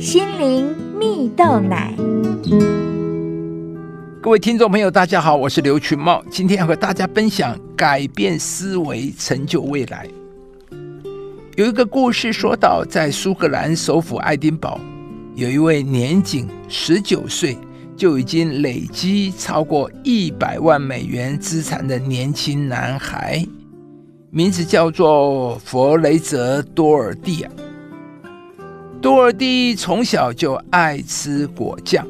心灵蜜豆奶。各位听众朋友，大家好，我是刘群茂，今天要和大家分享改变思维，成就未来。有一个故事说到，在苏格兰首府爱丁堡，有一位年仅十九岁就已经累积超过一百万美元资产的年轻男孩，名字叫做弗雷泽多尔蒂啊。多尔蒂从小就爱吃果酱，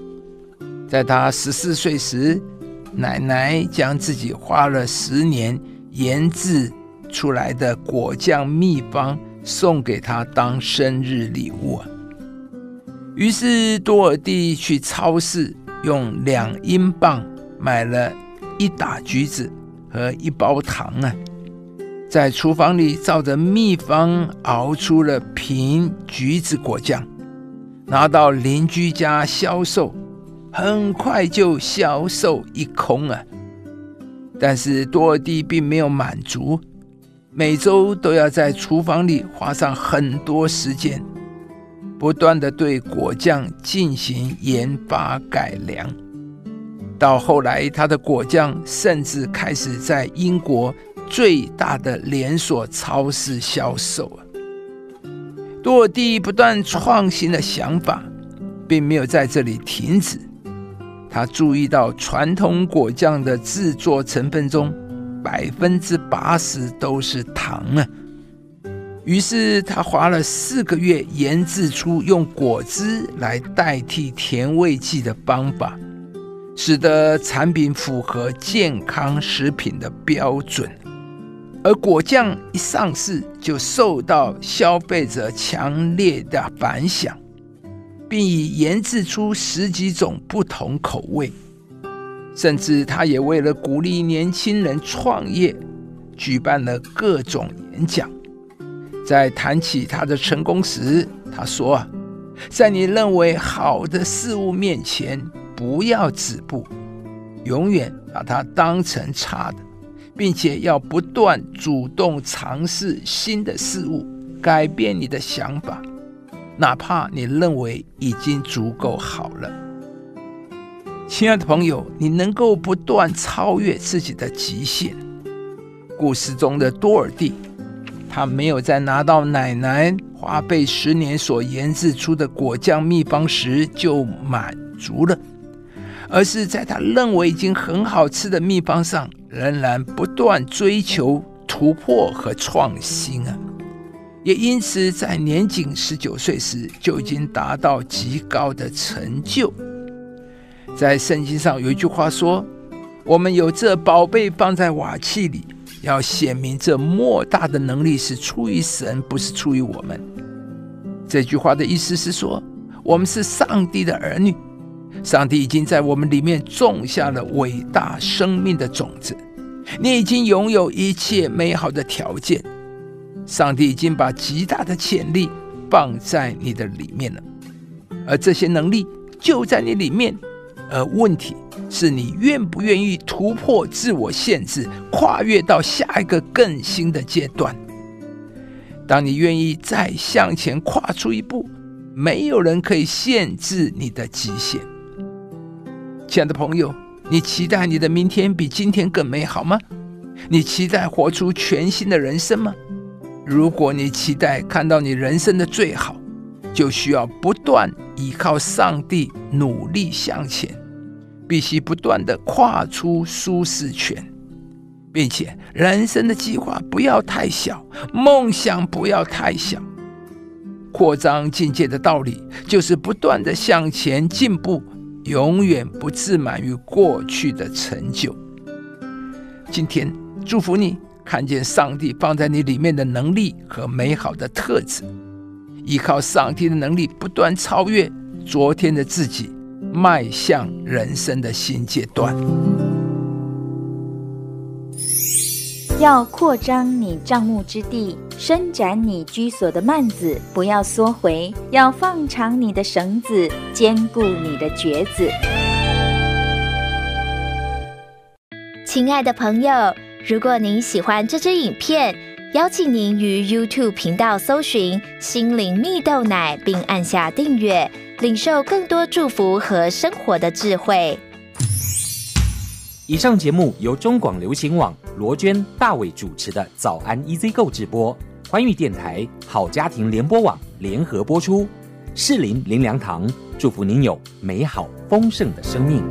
在他十四岁时，奶奶将自己花了十年研制出来的果酱秘方送给他当生日礼物。于是多尔蒂去超市用两英镑买了一打橘子和一包糖啊。在厨房里照着秘方熬出了瓶橘子果酱，拿到邻居家销售，很快就销售一空啊！但是多尔蒂并没有满足，每周都要在厨房里花上很多时间，不断的对果酱进行研发改良。到后来，他的果酱甚至开始在英国。最大的连锁超市销售啊！多尔蒂不断创新的想法，并没有在这里停止。他注意到传统果酱的制作成分中，百分之八十都是糖啊。于是他花了四个月研制出用果汁来代替甜味剂的方法，使得产品符合健康食品的标准。而果酱一上市，就受到消费者强烈的反响，并已研制出十几种不同口味。甚至他也为了鼓励年轻人创业，举办了各种演讲。在谈起他的成功时，他说：“，在你认为好的事物面前，不要止步，永远把它当成差的。”并且要不断主动尝试新的事物，改变你的想法，哪怕你认为已经足够好了。亲爱的朋友，你能够不断超越自己的极限。故事中的多尔蒂，他没有在拿到奶奶花费十年所研制出的果酱秘方时就满足了。而是在他认为已经很好吃的秘方上，仍然不断追求突破和创新啊！也因此，在年仅十九岁时就已经达到极高的成就。在圣经上有一句话说：“我们有这宝贝放在瓦器里，要显明这莫大的能力是出于神，不是出于我们。”这句话的意思是说，我们是上帝的儿女。上帝已经在我们里面种下了伟大生命的种子，你已经拥有一切美好的条件。上帝已经把极大的潜力放在你的里面了，而这些能力就在你里面。而问题是你愿不愿意突破自我限制，跨越到下一个更新的阶段？当你愿意再向前跨出一步，没有人可以限制你的极限。亲爱的朋友，你期待你的明天比今天更美好吗？你期待活出全新的人生吗？如果你期待看到你人生的最好，就需要不断依靠上帝，努力向前，必须不断的跨出舒适圈，并且人生的计划不要太小，梦想不要太小。扩张境界的道理就是不断的向前进步。永远不自满于过去的成就。今天祝福你看见上帝放在你里面的能力和美好的特质，依靠上帝的能力不断超越昨天的自己，迈向人生的新阶段。要扩张你帐幕之地，伸展你居所的幔子，不要缩回；要放长你的绳子，坚固你的橛子。亲爱的朋友，如果您喜欢这支影片，邀请您于 YouTube 频道搜寻“心灵蜜豆奶”，并按下订阅，领受更多祝福和生活的智慧。以上节目由中广流行网罗娟、大伟主持的《早安 EZ 购》直播，欢迎电台、好家庭联播网联合播出。适林林良堂祝福您有美好丰盛的生命。